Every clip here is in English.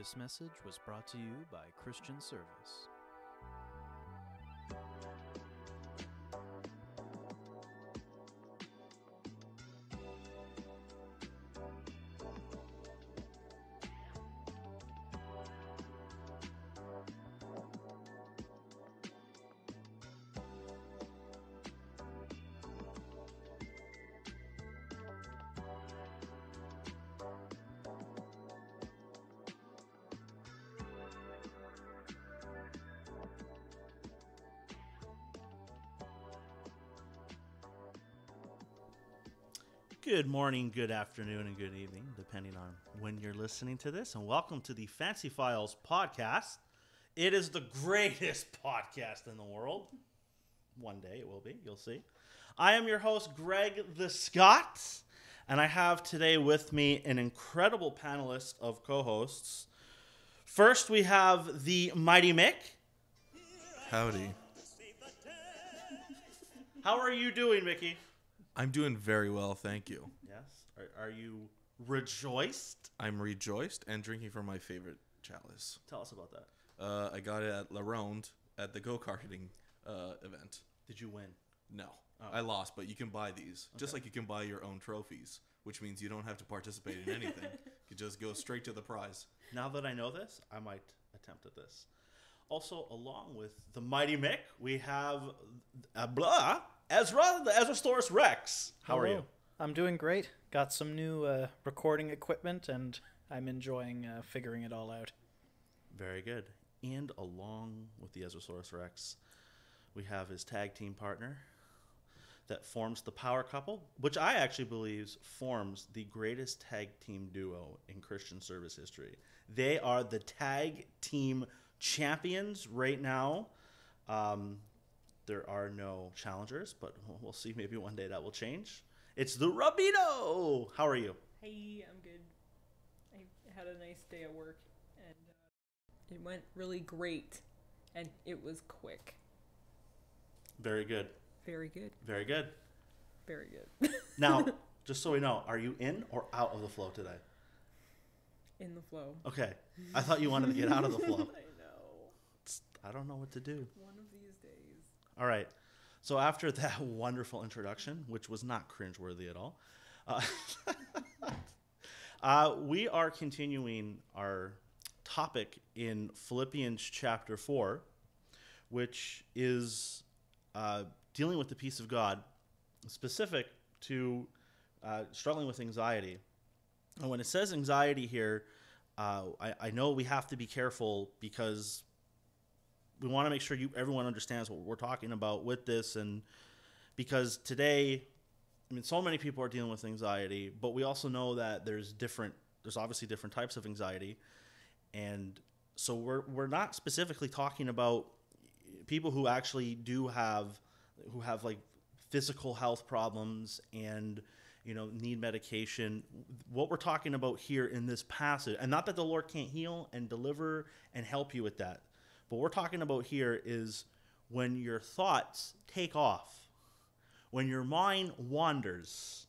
This message was brought to you by Christian Service. Good morning, good afternoon, and good evening, depending on when you're listening to this. And welcome to the Fancy Files podcast. It is the greatest podcast in the world. One day it will be, you'll see. I am your host, Greg the Scott, and I have today with me an incredible panelist of co hosts. First, we have the Mighty Mick. Howdy. How are you doing, Mickey? I'm doing very well, thank you. Yes. Are, are you rejoiced? I'm rejoiced and drinking from my favorite chalice. Tell us about that. Uh, I got it at La Ronde at the go karting uh, event. Did you win? No, Oh. I lost, but you can buy these just like you can buy your own trophies, which means you don't have to participate in anything. you just go straight to the prize. Now that I know this, I might attempt at this. Also, along with the Mighty Mick, we have a blah Ezra, the Ezrasaurus Rex. How are you? I'm doing great. Got some new uh, recording equipment, and I'm enjoying uh, figuring it all out. Very good. And along with the Ezrasaurus Rex, we have his tag team partner that forms the power couple, which I actually believe forms the greatest tag team duo in Christian service history. They are the tag team champions right now. Um, there are no challengers, but we'll see. Maybe one day that will change. It's the Rabino. How are you? Hey, I'm good. I had a nice day at work, and uh, it went really great, and it was quick. Very good. Very good. Very good. Very good. Now, just so we know, are you in or out of the flow today? In the flow. Okay. I thought you wanted to get out of the flow. I know. I don't know what to do. One of these. All right. So after that wonderful introduction, which was not cringeworthy at all, uh, uh, we are continuing our topic in Philippians chapter 4, which is uh, dealing with the peace of God, specific to uh, struggling with anxiety. And when it says anxiety here, uh, I, I know we have to be careful because we want to make sure you everyone understands what we're talking about with this and because today i mean so many people are dealing with anxiety but we also know that there's different there's obviously different types of anxiety. And so we're we're not specifically talking about people who actually do have who have like physical health problems and you know need medication. What we're talking about here in this passage and not that the lord can't heal and deliver and help you with that but what we're talking about here is when your thoughts take off, when your mind wanders.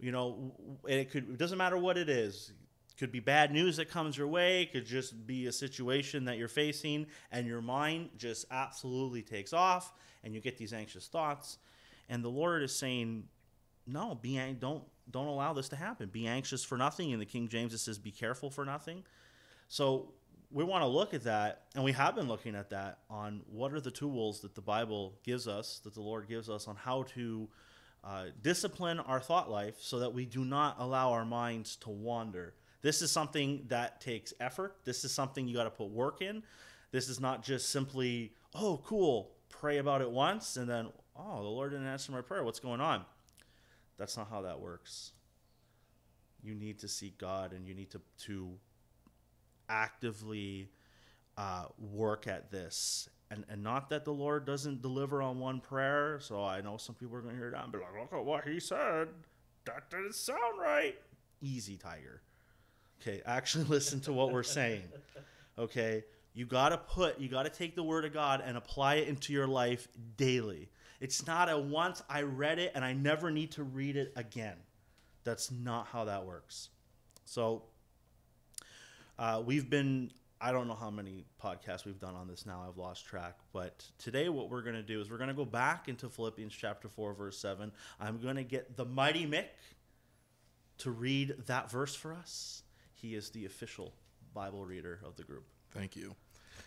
You know, it could it doesn't matter what it is. It could be bad news that comes your way, it could just be a situation that you're facing and your mind just absolutely takes off and you get these anxious thoughts. And the Lord is saying, "No, be ang- don't don't allow this to happen. Be anxious for nothing." In the King James it says, "Be careful for nothing." So we want to look at that, and we have been looking at that on what are the tools that the Bible gives us, that the Lord gives us on how to uh, discipline our thought life so that we do not allow our minds to wander. This is something that takes effort. This is something you got to put work in. This is not just simply, oh, cool, pray about it once, and then, oh, the Lord didn't answer my prayer. What's going on? That's not how that works. You need to seek God, and you need to to actively uh, work at this. And, and not that the Lord doesn't deliver on one prayer. So I know some people are going to hear that and be like, look at what he said. That didn't sound right. Easy, Tiger. Okay, actually listen to what we're saying. Okay, you got to put, you got to take the word of God and apply it into your life daily. It's not a once I read it and I never need to read it again. That's not how that works. So Uh, we've been, I don't know how many podcasts we've done on this now. I've lost track. But today, what we're going to do is we're going to go back into Philippians chapter 4, verse 7. I'm going to get the mighty Mick to read that verse for us. He is the official Bible reader of the group. Thank you.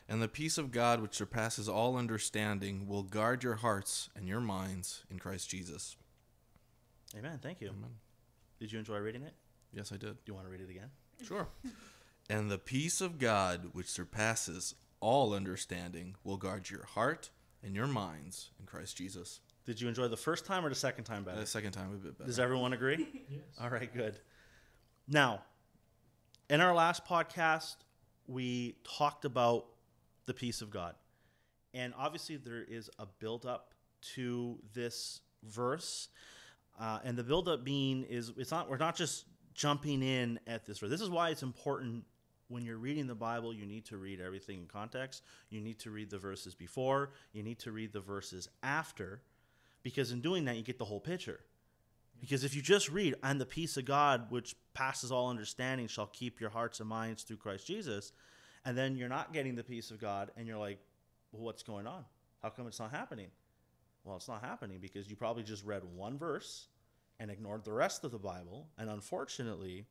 And the peace of God, which surpasses all understanding, will guard your hearts and your minds in Christ Jesus. Amen. Thank you. Amen. Did you enjoy reading it? Yes, I did. Do you want to read it again? Sure. And the peace of God, which surpasses all understanding, will guard your heart and your minds in Christ Jesus. Did you enjoy the first time or the second time better? The second time a bit better. Does everyone agree? yes. All right, good. Now, in our last podcast, we talked about the peace of God. And obviously, there is a build-up to this verse. Uh, and the build-up being is it's not we're not just jumping in at this verse. This is why it's important when you're reading the Bible, you need to read everything in context. You need to read the verses before, you need to read the verses after, because in doing that, you get the whole picture. Because if you just read, and the peace of God, which passes all understanding, shall keep your hearts and minds through Christ Jesus, and then you're not getting the peace of God, and you're like, well, what's going on? How come it's not happening? Well, it's not happening because you probably just read one verse and ignored the rest of the Bible. And unfortunately,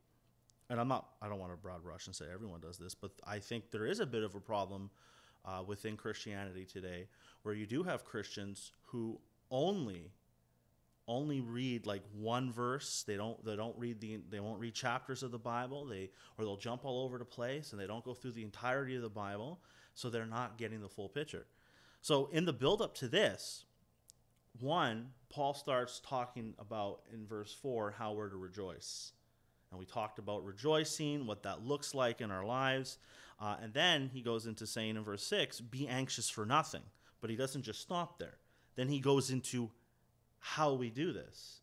and I'm not, I don't want to broad brush and say everyone does this, but I think there is a bit of a problem uh, within Christianity today where you do have Christians who only only read like one verse. They don't they don't read the they won't read chapters of the bible. They or they'll jump all over the place and they don't go through the entirety of the bible so they're not getting the full picture. So in the build up to this one paul starts talking about in verse 4 how we're to rejoice and we talked about rejoicing, what that looks like in our lives. Uh, and then he goes into saying in verse 6, be anxious for nothing. But he doesn't just stop there. Then he goes into how we do this.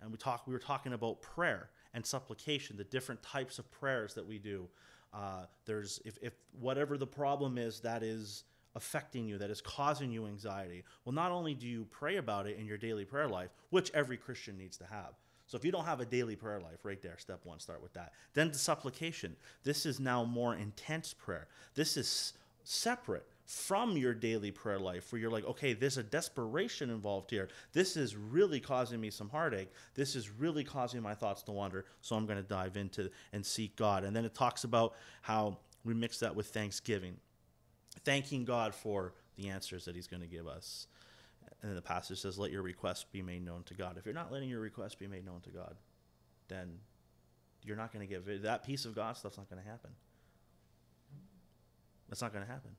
And we talk we were talking about prayer and supplication, the different types of prayers that we do. Uh, there's if, if whatever the problem is that is affecting you, that is causing you anxiety, well, not only do you pray about it in your daily prayer life, which every Christian needs to have, so if you don't have a daily prayer life, right there, step one, start with that. Then the supplication. This is now more intense prayer. This is separate from your daily prayer life where you're like, okay, there's a desperation involved here. This is really causing me some heartache. This is really causing my thoughts to wander. So I'm going to dive into and seek God. And then it talks about how we mix that with thanksgiving, thanking God for the answers that He's going to give us. And then the passage says, Let your requests be made known to God. If you're not letting your requests be made known to God, then you're not going to get that peace of God stuff's not going to happen. That's not going to happen.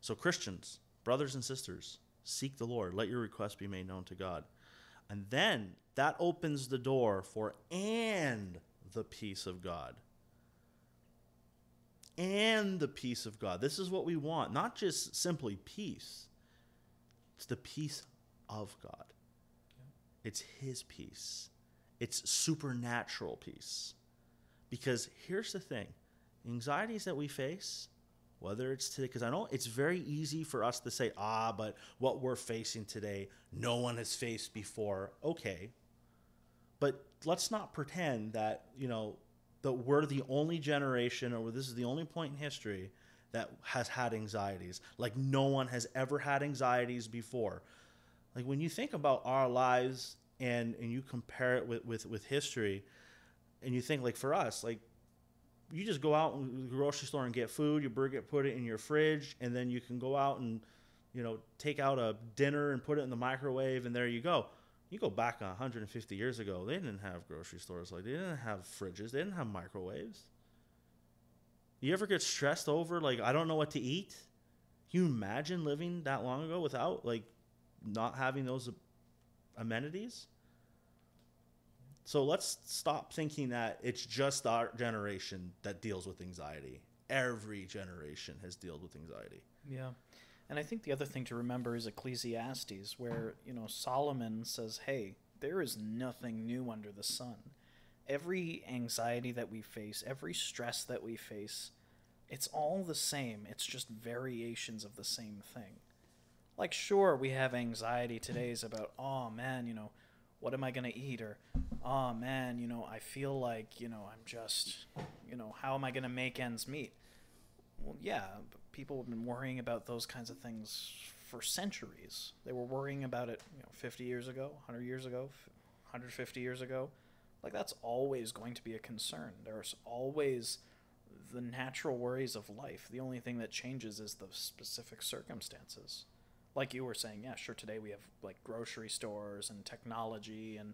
So, Christians, brothers and sisters, seek the Lord. Let your requests be made known to God. And then that opens the door for and the peace of God. And the peace of God. This is what we want, not just simply peace it's the peace of God. It's His peace. It's supernatural peace. Because here's the thing anxieties that we face, whether it's today, because I know it's very easy for us to say, ah, but what we're facing today, no one has faced before. Okay. But let's not pretend that, you know, that we're the only generation or this is the only point in history that has had anxieties. Like no one has ever had anxieties before. Like when you think about our lives and and you compare it with with, with history, and you think like for us, like you just go out in the grocery store and get food, you bring it, put it in your fridge, and then you can go out and you know take out a dinner and put it in the microwave, and there you go. You go back 150 years ago, they didn't have grocery stores like they didn't have fridges, they didn't have microwaves. You ever get stressed over like I don't know what to eat? Can you imagine living that long ago without like not having those amenities? So let's stop thinking that it's just our generation that deals with anxiety. Every generation has dealt with anxiety. Yeah. And I think the other thing to remember is Ecclesiastes, where, you know, Solomon says, hey, there is nothing new under the sun every anxiety that we face, every stress that we face, it's all the same. It's just variations of the same thing. Like, sure, we have anxiety today's about, oh man, you know, what am I going to eat? Or oh man, you know, I feel like, you know, I'm just, you know, how am I going to make ends meet? Well, yeah, people have been worrying about those kinds of things for centuries. They were worrying about it, you know, 50 years ago, 100 years ago, 150 years ago. Like that's always going to be a concern. There's always the natural worries of life. The only thing that changes is the specific circumstances. Like you were saying, yeah, sure today we have like grocery stores and technology and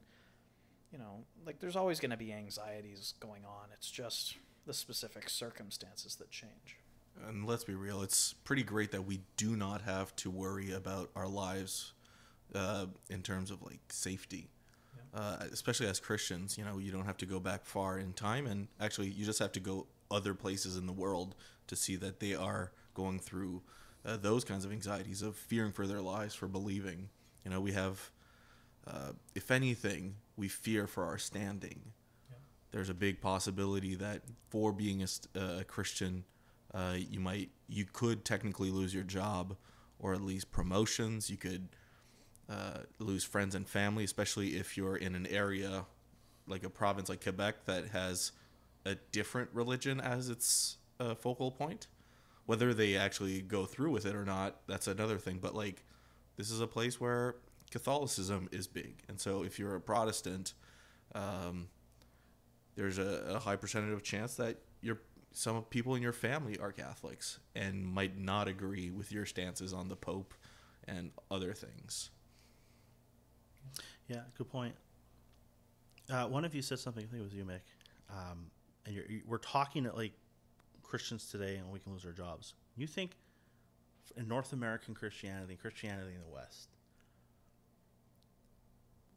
you know, like there's always going to be anxieties going on. It's just the specific circumstances that change. And let's be real, it's pretty great that we do not have to worry about our lives uh, in terms of like safety. Uh, especially as Christians, you know, you don't have to go back far in time, and actually, you just have to go other places in the world to see that they are going through uh, those kinds of anxieties of fearing for their lives, for believing. You know, we have, uh, if anything, we fear for our standing. There's a big possibility that for being a, uh, a Christian, uh, you might you could technically lose your job or at least promotions. You could uh, lose friends and family, especially if you're in an area like a province like Quebec that has a different religion as its uh, focal point. Whether they actually go through with it or not, that's another thing. But like, this is a place where Catholicism is big, and so if you're a Protestant, um, there's a, a high percentage of chance that your some people in your family are Catholics and might not agree with your stances on the Pope and other things. Yeah, good point. Uh, one of you said something. I think it was you, Mick. Um, and you're, you, we're talking at like Christians today, and we can lose our jobs. You think in North American Christianity, Christianity in the West,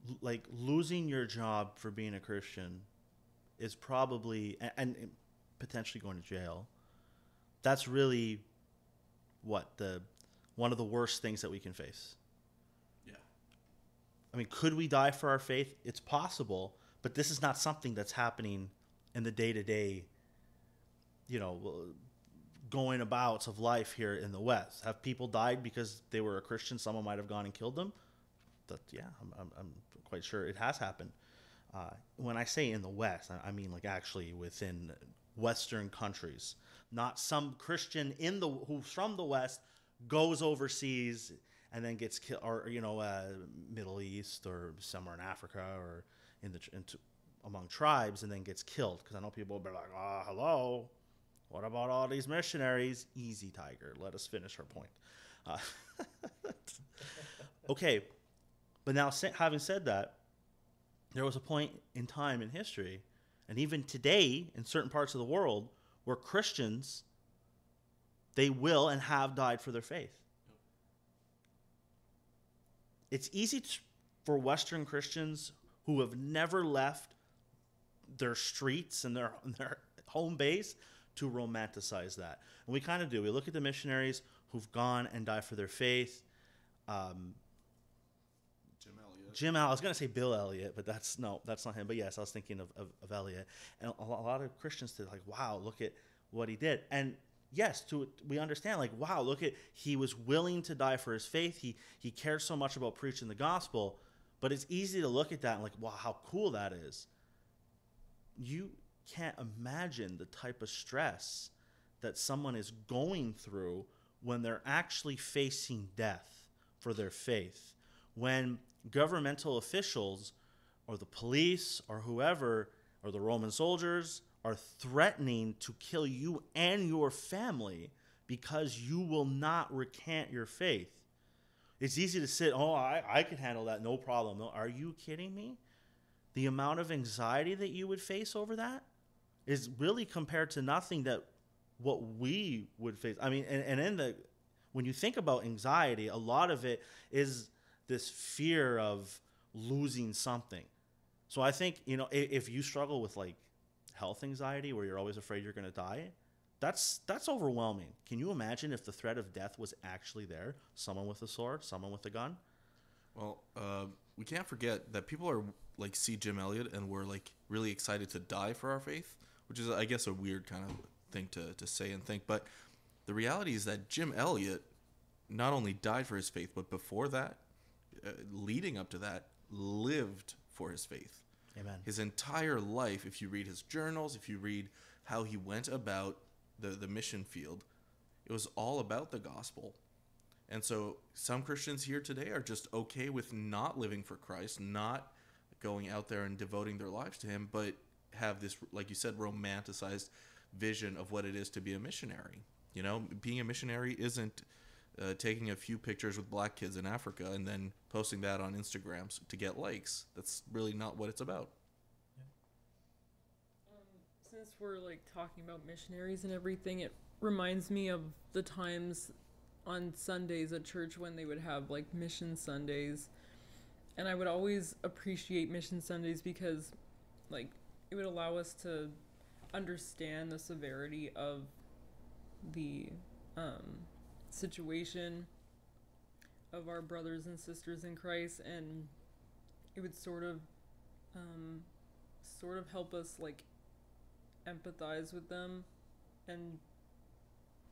l- like losing your job for being a Christian is probably and, and potentially going to jail. That's really what the one of the worst things that we can face. I mean, could we die for our faith? It's possible, but this is not something that's happening in the day to day, you know, going abouts of life here in the West. Have people died because they were a Christian? Someone might have gone and killed them. That yeah, I'm, I'm, I'm quite sure it has happened. Uh, when I say in the West, I, I mean like actually within Western countries, not some Christian in the who's from the West goes overseas and then gets killed, or you know, uh, Middle East or somewhere in Africa or in the into, among tribes, and then gets killed. Because I know people will be like, "Oh, hello, what about all these missionaries?" Easy, Tiger. Let us finish our point. Uh, okay, but now having said that, there was a point in time in history, and even today in certain parts of the world, where Christians they will and have died for their faith. It's easy t- for Western Christians who have never left their streets and their, their home base to romanticize that. And we kind of do. We look at the missionaries who've gone and died for their faith. Um, Jim Elliot. Jim, I was going to say Bill Elliot, but that's no, that's not him. But yes, I was thinking of, of, of Elliot. And a, a lot of Christians did like, wow, look at what he did. And yes, to we understand like, wow, look at he was willing to die for his faith. He he cared so much about preaching the gospel. But it's easy to look at that and like, wow, how cool that is. You can't imagine the type of stress that someone is going through when they're actually facing death for their faith. When governmental officials or the police or whoever or the Roman soldiers are threatening to kill you and your family because you will not recant your faith. It's easy to sit, oh, I, I can handle that, no problem. No, Are you kidding me? The amount of anxiety that you would face over that is really compared to nothing that what we would face. I mean, and, and in the when you think about anxiety, a lot of it is this fear of losing something. So I think, you know, if, if you struggle with like health anxiety where you're always afraid you're going to die, that's that's overwhelming. Can you imagine if the threat of death was actually there? Someone with a sword, someone with a gun? Well, uh, we can't forget that people are like see Jim Elliot and we're like really excited to die for our faith, which is I guess a weird kind of thing to, to say and think. But the reality is that Jim Elliot not only died for his faith, but before that, uh, leading up to that, lived for his faith. Amen. His entire life, if you read his journals, if you read how he went about the, the mission field, it was all about the gospel. And so some Christians here today are just okay with not living for Christ, not going out there and devoting their lives to him, but have this, like you said, romanticized vision of what it is to be a missionary. You know, being a missionary isn't uh, taking a few pictures with black kids in Africa and then posting that on Instagram to get likes. That's really not what it's about. Since we're like talking about missionaries and everything, it reminds me of the times on Sundays at church when they would have like mission Sundays. And I would always appreciate mission Sundays because like it would allow us to understand the severity of the um, situation of our brothers and sisters in Christ and it would sort of um, sort of help us like empathize with them and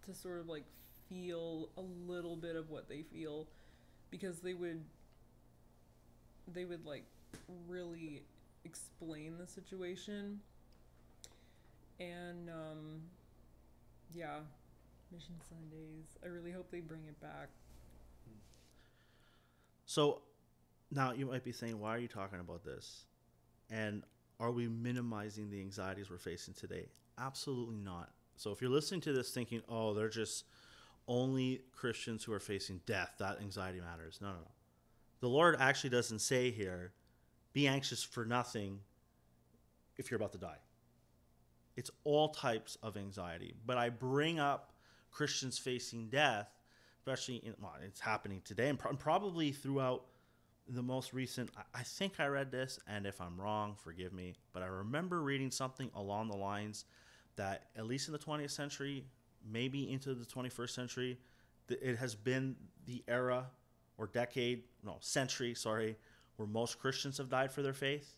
to sort of like feel a little bit of what they feel because they would they would like really explain the situation. And um yeah mission sundays i really hope they bring it back So now you might be saying, why are you talking about this? And are we minimizing the anxieties we're facing today? Absolutely not. So if you're listening to this thinking, oh, they're just only Christians who are facing death, that anxiety matters. No, no, no. The Lord actually doesn't say here, be anxious for nothing if you're about to die. It's all types of anxiety. But I bring up Christians facing death, especially in, well, it's happening today and, pro- and probably throughout the most recent. I, I think I read this, and if I'm wrong, forgive me. But I remember reading something along the lines that, at least in the 20th century, maybe into the 21st century, th- it has been the era or decade, no, century, sorry, where most Christians have died for their faith.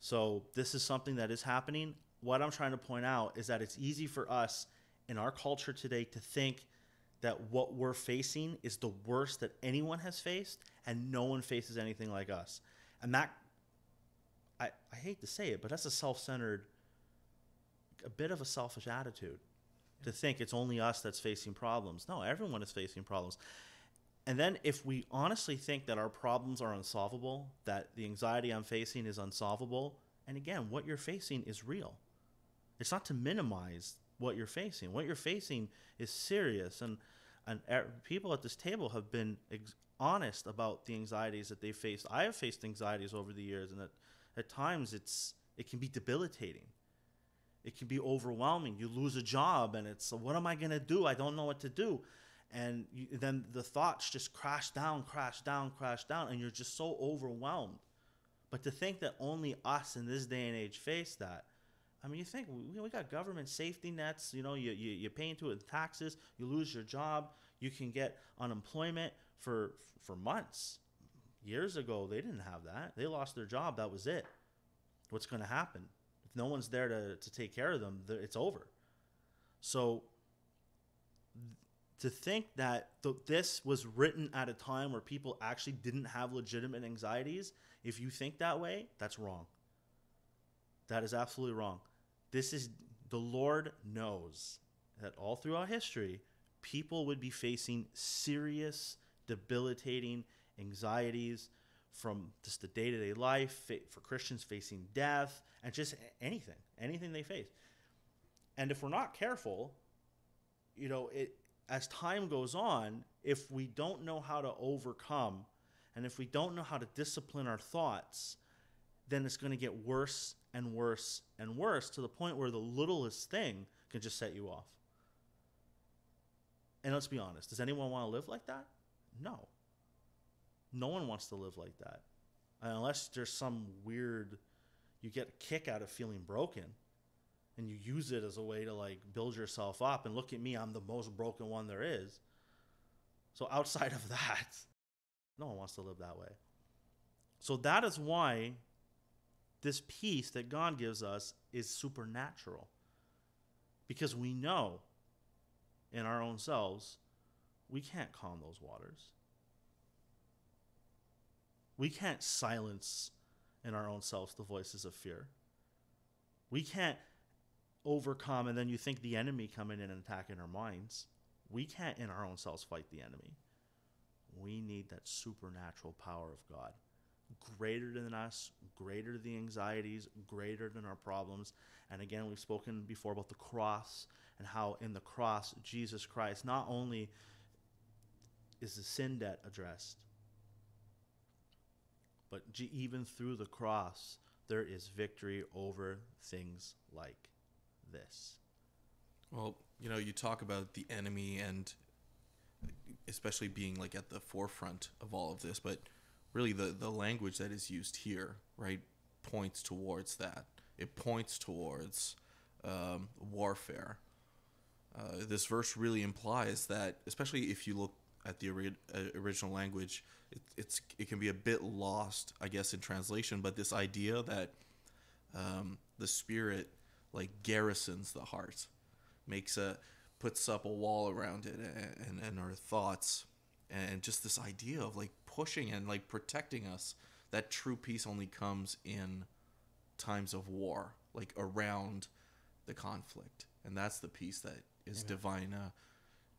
So this is something that is happening. What I'm trying to point out is that it's easy for us in our culture today to think that what we're facing is the worst that anyone has faced and no one faces anything like us. And that I, I hate to say it, but that's a self-centered a bit of a selfish attitude to think it's only us that's facing problems. No, everyone is facing problems. And then if we honestly think that our problems are unsolvable, that the anxiety I'm facing is unsolvable, and again, what you're facing is real. It's not to minimize what you're facing. What you're facing is serious, and and people at this table have been ex- honest about the anxieties that they faced. I have faced anxieties over the years, and at, at times it's it can be debilitating. It can be overwhelming. You lose a job, and it's what am I gonna do? I don't know what to do, and you, then the thoughts just crash down, crash down, crash down, and you're just so overwhelmed. But to think that only us in this day and age face that, I mean, you think we, we got government safety nets. You know, you, you you pay into it taxes. You lose your job, you can get unemployment for for months. Years ago, they didn't have that. They lost their job. That was it. What's going to happen if no one's there to to take care of them? It's over. So to think that th- this was written at a time where people actually didn't have legitimate anxieties, if you think that way, that's wrong. That is absolutely wrong. This is the Lord knows that all throughout history, people would be facing serious, debilitating anxieties from just the day to day life, for Christians facing death, and just anything, anything they face. And if we're not careful, you know, it as time goes on, if we don't know how to overcome and if we don't know how to discipline our thoughts, then it's going to get worse and worse and worse to the point where the littlest thing can just set you off. And let's be honest, does anyone want to live like that? No. No one wants to live like that. Unless there's some weird you get a kick out of feeling broken and you use it as a way to like build yourself up and look at me i'm the most broken one there is so outside of that no one wants to live that way so that is why this peace that god gives us is supernatural because we know in our own selves we can't calm those waters we can't silence in our own selves the voices of fear. We can't overcome, and then you think the enemy coming in and attacking our minds. We can't in our own selves fight the enemy. We need that supernatural power of God, greater than us, greater the anxieties, greater than our problems. And again, we've spoken before about the cross and how in the cross, Jesus Christ not only is the sin debt addressed, but even through the cross, there is victory over things like this. Well, you know, you talk about the enemy and especially being like at the forefront of all of this, but really the the language that is used here, right, points towards that. It points towards um, warfare. Uh, this verse really implies that, especially if you look at the ori- uh, original language, it, it's it can be a bit lost, I guess, in translation. But this idea that um, the spirit like garrisons the heart, makes a puts up a wall around it and, and, and our thoughts, and just this idea of like pushing and like protecting us. That true peace only comes in times of war, like around the conflict, and that's the peace that is divine uh,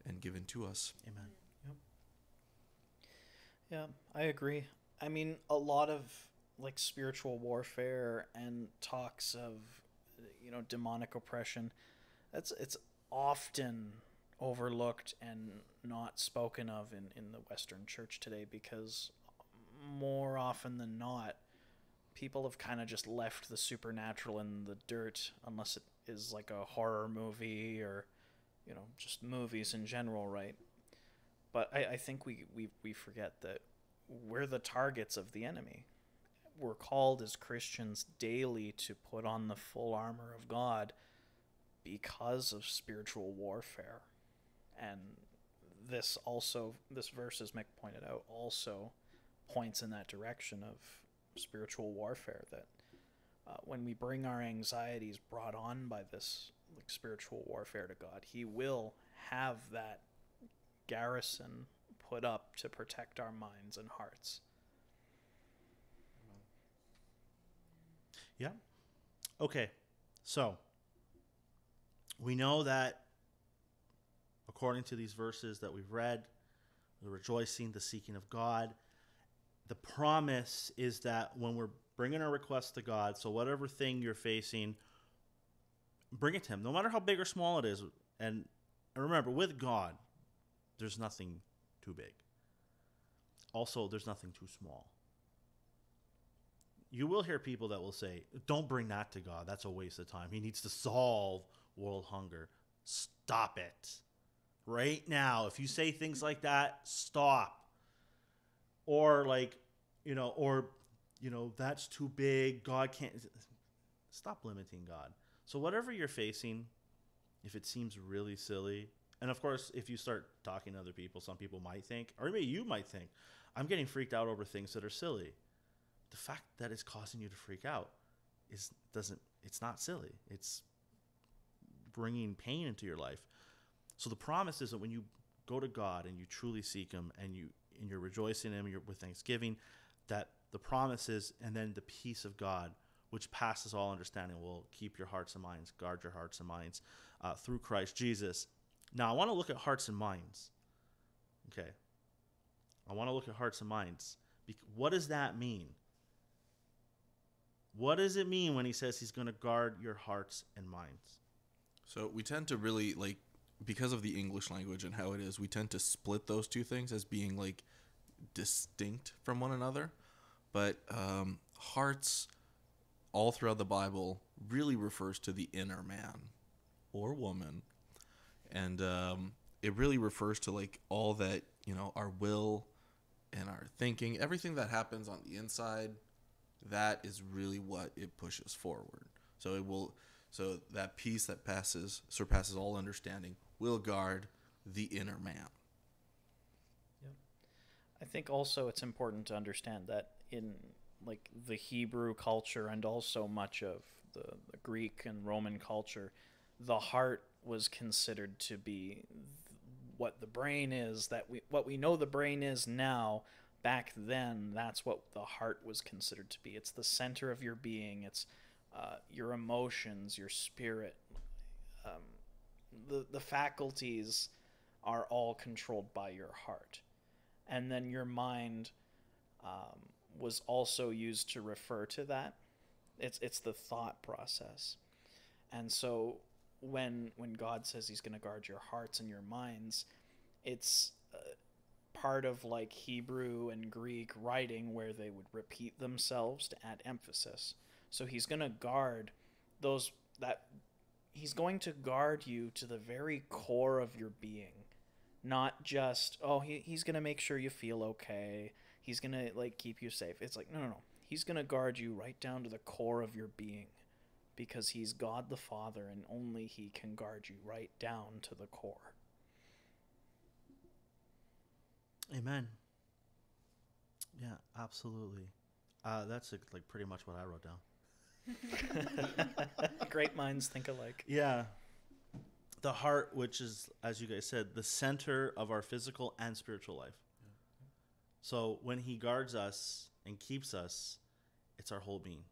and given to us. Amen. Yep. Yeah, I agree. I mean, a lot of like spiritual warfare and talks of you know demonic oppression. That's it's often overlooked and not spoken of in in the Western Church today because more often than not, people have kind of just left the supernatural in the dirt unless it is like a horror movie or you know just movies in general, right? But I, I think we, we, we forget that we're the targets of the enemy. We're called as Christians daily to put on the full armor of God because of spiritual warfare. And this also, this verse, as Mick pointed out, also points in that direction of spiritual warfare. That uh, when we bring our anxieties brought on by this like spiritual warfare to God, He will have that garrison put up to protect our minds and hearts. Yeah. Okay. So we know that according to these verses that we've read, the rejoicing, the seeking of God, the promise is that when we're bringing our requests to God, so whatever thing you're facing, bring it to Him, no matter how big or small it is. And, and remember, with God, there's nothing too big. Also, there's nothing too small you will hear people that will say, "Don't bring that to God. That's a waste of time. He needs to solve world hunger." Stop it. Right now, if you say things like that, stop. Or like, you know, or you know, that's too big. God can't stop limiting God. So whatever you're facing, if it seems really silly, and of course, if you start talking to other people, some people might think, or maybe you might think, I'm getting freaked out over things that are silly the fact that it's causing you to freak out is doesn't it's not silly it's bringing pain into your life so the promise is that when you go to god and you truly seek him and you and you're rejoicing in him you're with thanksgiving that the promise is and then the peace of god which passes all understanding will keep your hearts and minds guard your hearts and minds uh, through christ jesus. Now i want to look at hearts and minds okay? I want to look at hearts and minds. What does that mean? What does it mean when he says he's going to guard your hearts and minds? So we tend to really like because of the English language and how it is, we tend to split those two things as being like distinct from one another. But um, hearts, all throughout the Bible, really refers to the inner man or woman, and um, it really refers to like all that you know, our will and our thinking, everything that happens on the inside that is really what it pushes forward. So it will so that peace that passes surpasses all understanding will guard the inner man. I think also it's important to understand that in like the Hebrew culture and also much of the, the Greek and Roman culture, the heart was considered to be what the brain is that we what we know the brain is now back then that's what the heart was considered to be. It's the center of your being. It's uh, your emotions, your spirit. Um, the the faculties are all controlled by your heart, and then your mind um, was also used to refer to that. It's it's the thought process, and so when when God says He's going to guard your hearts and your minds, it's uh, part of like Hebrew and Greek writing where they would repeat themselves to add emphasis. So He's going to guard those that He's going to guard you to the very core of your being, not just oh he, he's going to make sure you feel okay. He's going to like keep you safe. It's like no no no. He's going to guard you right down to the core of your being because he's God the Father and only he can guard you right down to the core. Amen. Yeah, absolutely. Uh, that's like pretty much what I wrote down. Great minds think alike. Yeah. The heart, which is, as you guys said, the center of our physical and spiritual life. So when he guards us and keeps us, it's our whole being.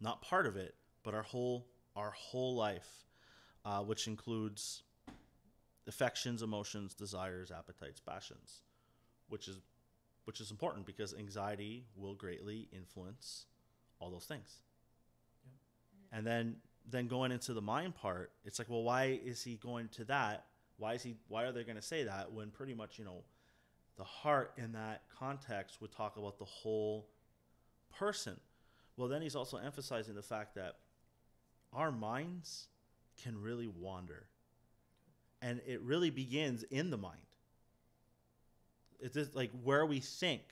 Not part of it, but our whole our whole life, uh, which includes affections, emotions, desires, appetites, passions, which is which is important because anxiety will greatly influence all those things. And then then going into the mind part, it's like, well, why is he going to that? Why is he? Why are they going to say that when pretty much you know, the heart in that context would talk about the whole person. Well, then he's also emphasizing the fact that our minds can really wander, and it really begins in the mind. It's just like where we think,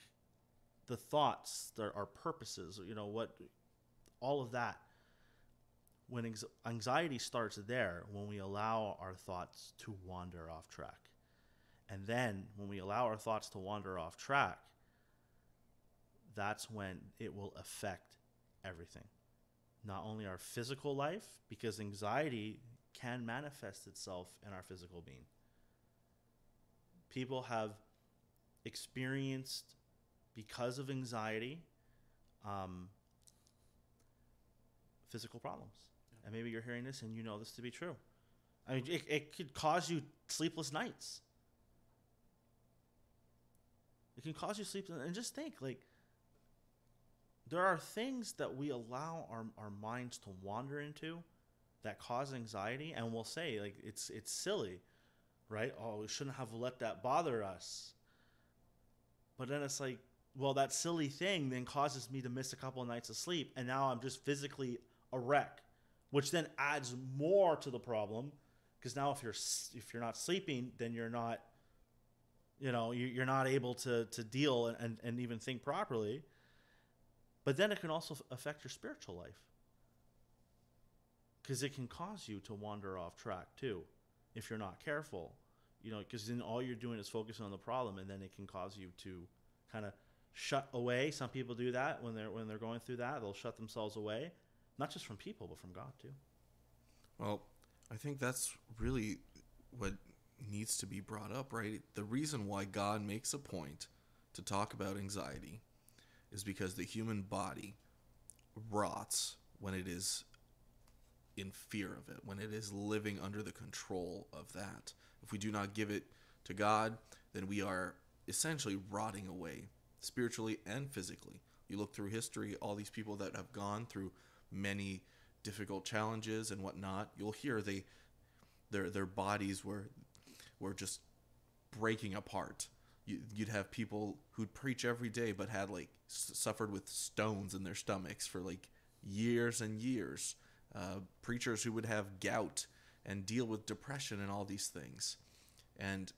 the thoughts, our, our purposes, you know what, all of that when anx- anxiety starts there when we allow our thoughts to wander off track. And then when we allow our thoughts to wander off track that's when it will affect everything. Not only our physical life because anxiety can manifest itself in our physical being. People have experienced because of anxiety um, physical problems and maybe you're hearing this and you know this to be true. I mean, it, it could cause you sleepless nights. It can cause you sleep. and just think like there are things that we allow our, our minds to wander into that cause anxiety, and we'll say like it's it's silly, right? Oh, we shouldn't have let that bother us. But then it's like, well, that silly thing then causes me to miss a couple of nights of sleep, and now I'm just physically a wreck which then adds more to the problem because now if you're if you're not sleeping then you're not you know you're not able to to deal and, and, and even think properly. But then it can also affect your spiritual life. Because it can cause you to wander off track too if you're not careful you know because then all you're doing is focusing on the problem and then it can cause you to kind of shut away. Some people do that when they're when they're going through that they'll shut themselves away not just from people, but from God too. Well, I think that's really what needs to be brought up, right? The reason why God makes a point to talk about anxiety is because the human body rots when it is in fear of it, when it is living under the control of that. If we do not give it to God, then we are essentially rotting away spiritually and physically. You look through history, all these people that have gone through many difficult challenges and whatnot, you'll hear they their their bodies were were just breaking apart. You, would have people who'd preach every day but had like suffered with stones in their stomachs for like years and years. Uh, preachers who would have gout and deal with depression and all these things. And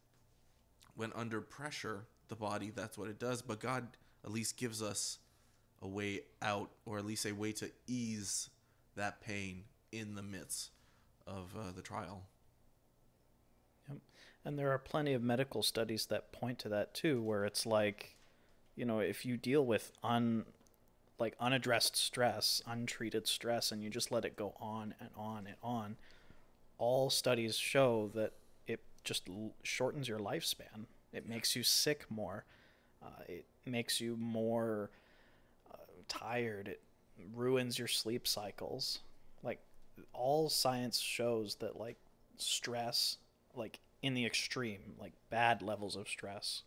when under pressure, the body, that's what it does. But God at least gives us a way out, or at least a way to ease that pain in the midst of uh, the trial. Yep. And there are plenty of medical studies that point to that too, where it's like, you know, if you deal with un like unaddressed stress, untreated stress, and you just let it go on and on and on, all studies show that it just l- shortens your lifespan. It makes you sick more. Uh, it makes you more tired. It ruins your sleep cycles. Like all science shows that like stress, like in the extreme, like bad levels of stress,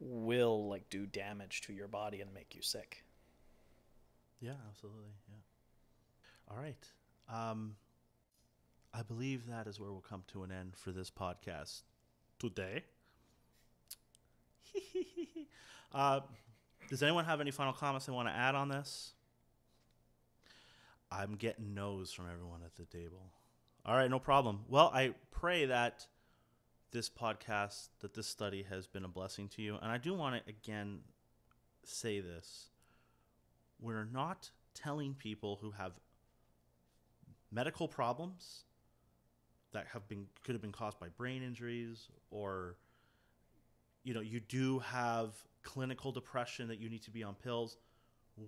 will like do damage to your body and make you sick. Yeah, absolutely. Yeah. All right. Um, I believe that is where we'll come to an end for this podcast today. uh, does anyone have any final comments they want to add on this? I'm getting no's from everyone at the table. All right, no problem. Well, I pray that this podcast, that this study has been a blessing to you. And I do want to again say this. We're not telling people who have medical problems that have been could have been caused by brain injuries or you know you do have clinical depression that you need to be on pills.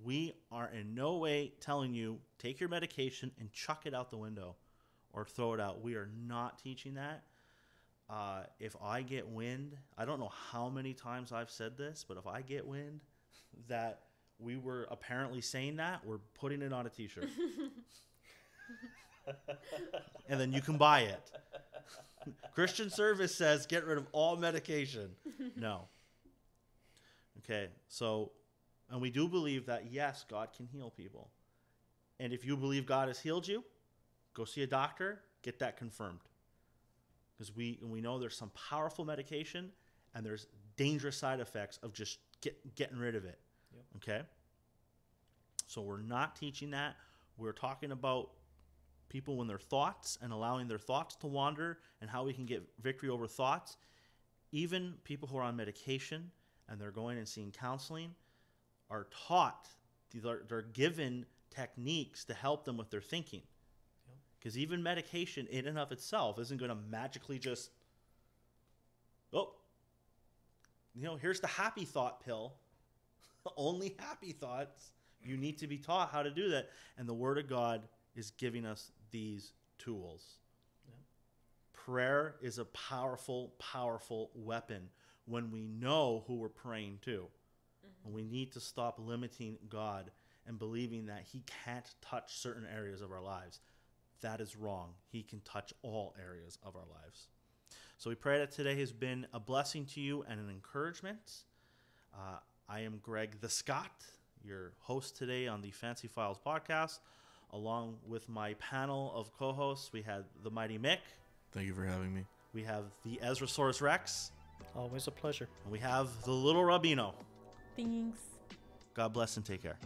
We are in no way telling you take your medication and chuck it out the window or throw it out. We are not teaching that. Uh, if i get wind i don't know how many times i've said this but if i get wind that we were apparently saying that we're putting it on a t-shirt. And then you can buy it. Christian Service says get rid of all medication. No. Okay, so, and we do believe that yes, God can heal people. And if you believe God has healed you, go see a doctor, get that confirmed. Because we, we know there's some powerful medication and there's dangerous side effects of just get, getting rid of it. Yep. Okay? So we're not teaching that. We're talking about people when their thoughts and allowing their thoughts to wander and how we can get victory over thoughts. Even people who are on medication and they're going and seeing counseling are taught, they're, they're given techniques to help them with their thinking. Because even medication, in and of itself, isn't going to magically just, oh, you know, here's the happy thought pill. Only happy thoughts. You need to be taught how to do that. And the Word of God is giving us these tools. Prayer is a powerful, powerful weapon when we know who we're praying to. And we need to stop limiting God and believing that He can't touch certain areas of our lives. That is wrong. He can touch all areas of our lives. So we pray that today has been a blessing to you and an encouragement. Uh, I am Greg the Scott, your host today on the Fancy Files podcast. Along with my panel of co hosts, we had the Mighty Mick, Thank you for having me. we have the Ezra Ezrasaurus Rex, Always a pleasure. and we have the Little Rabino. Thanks. God bless and take care.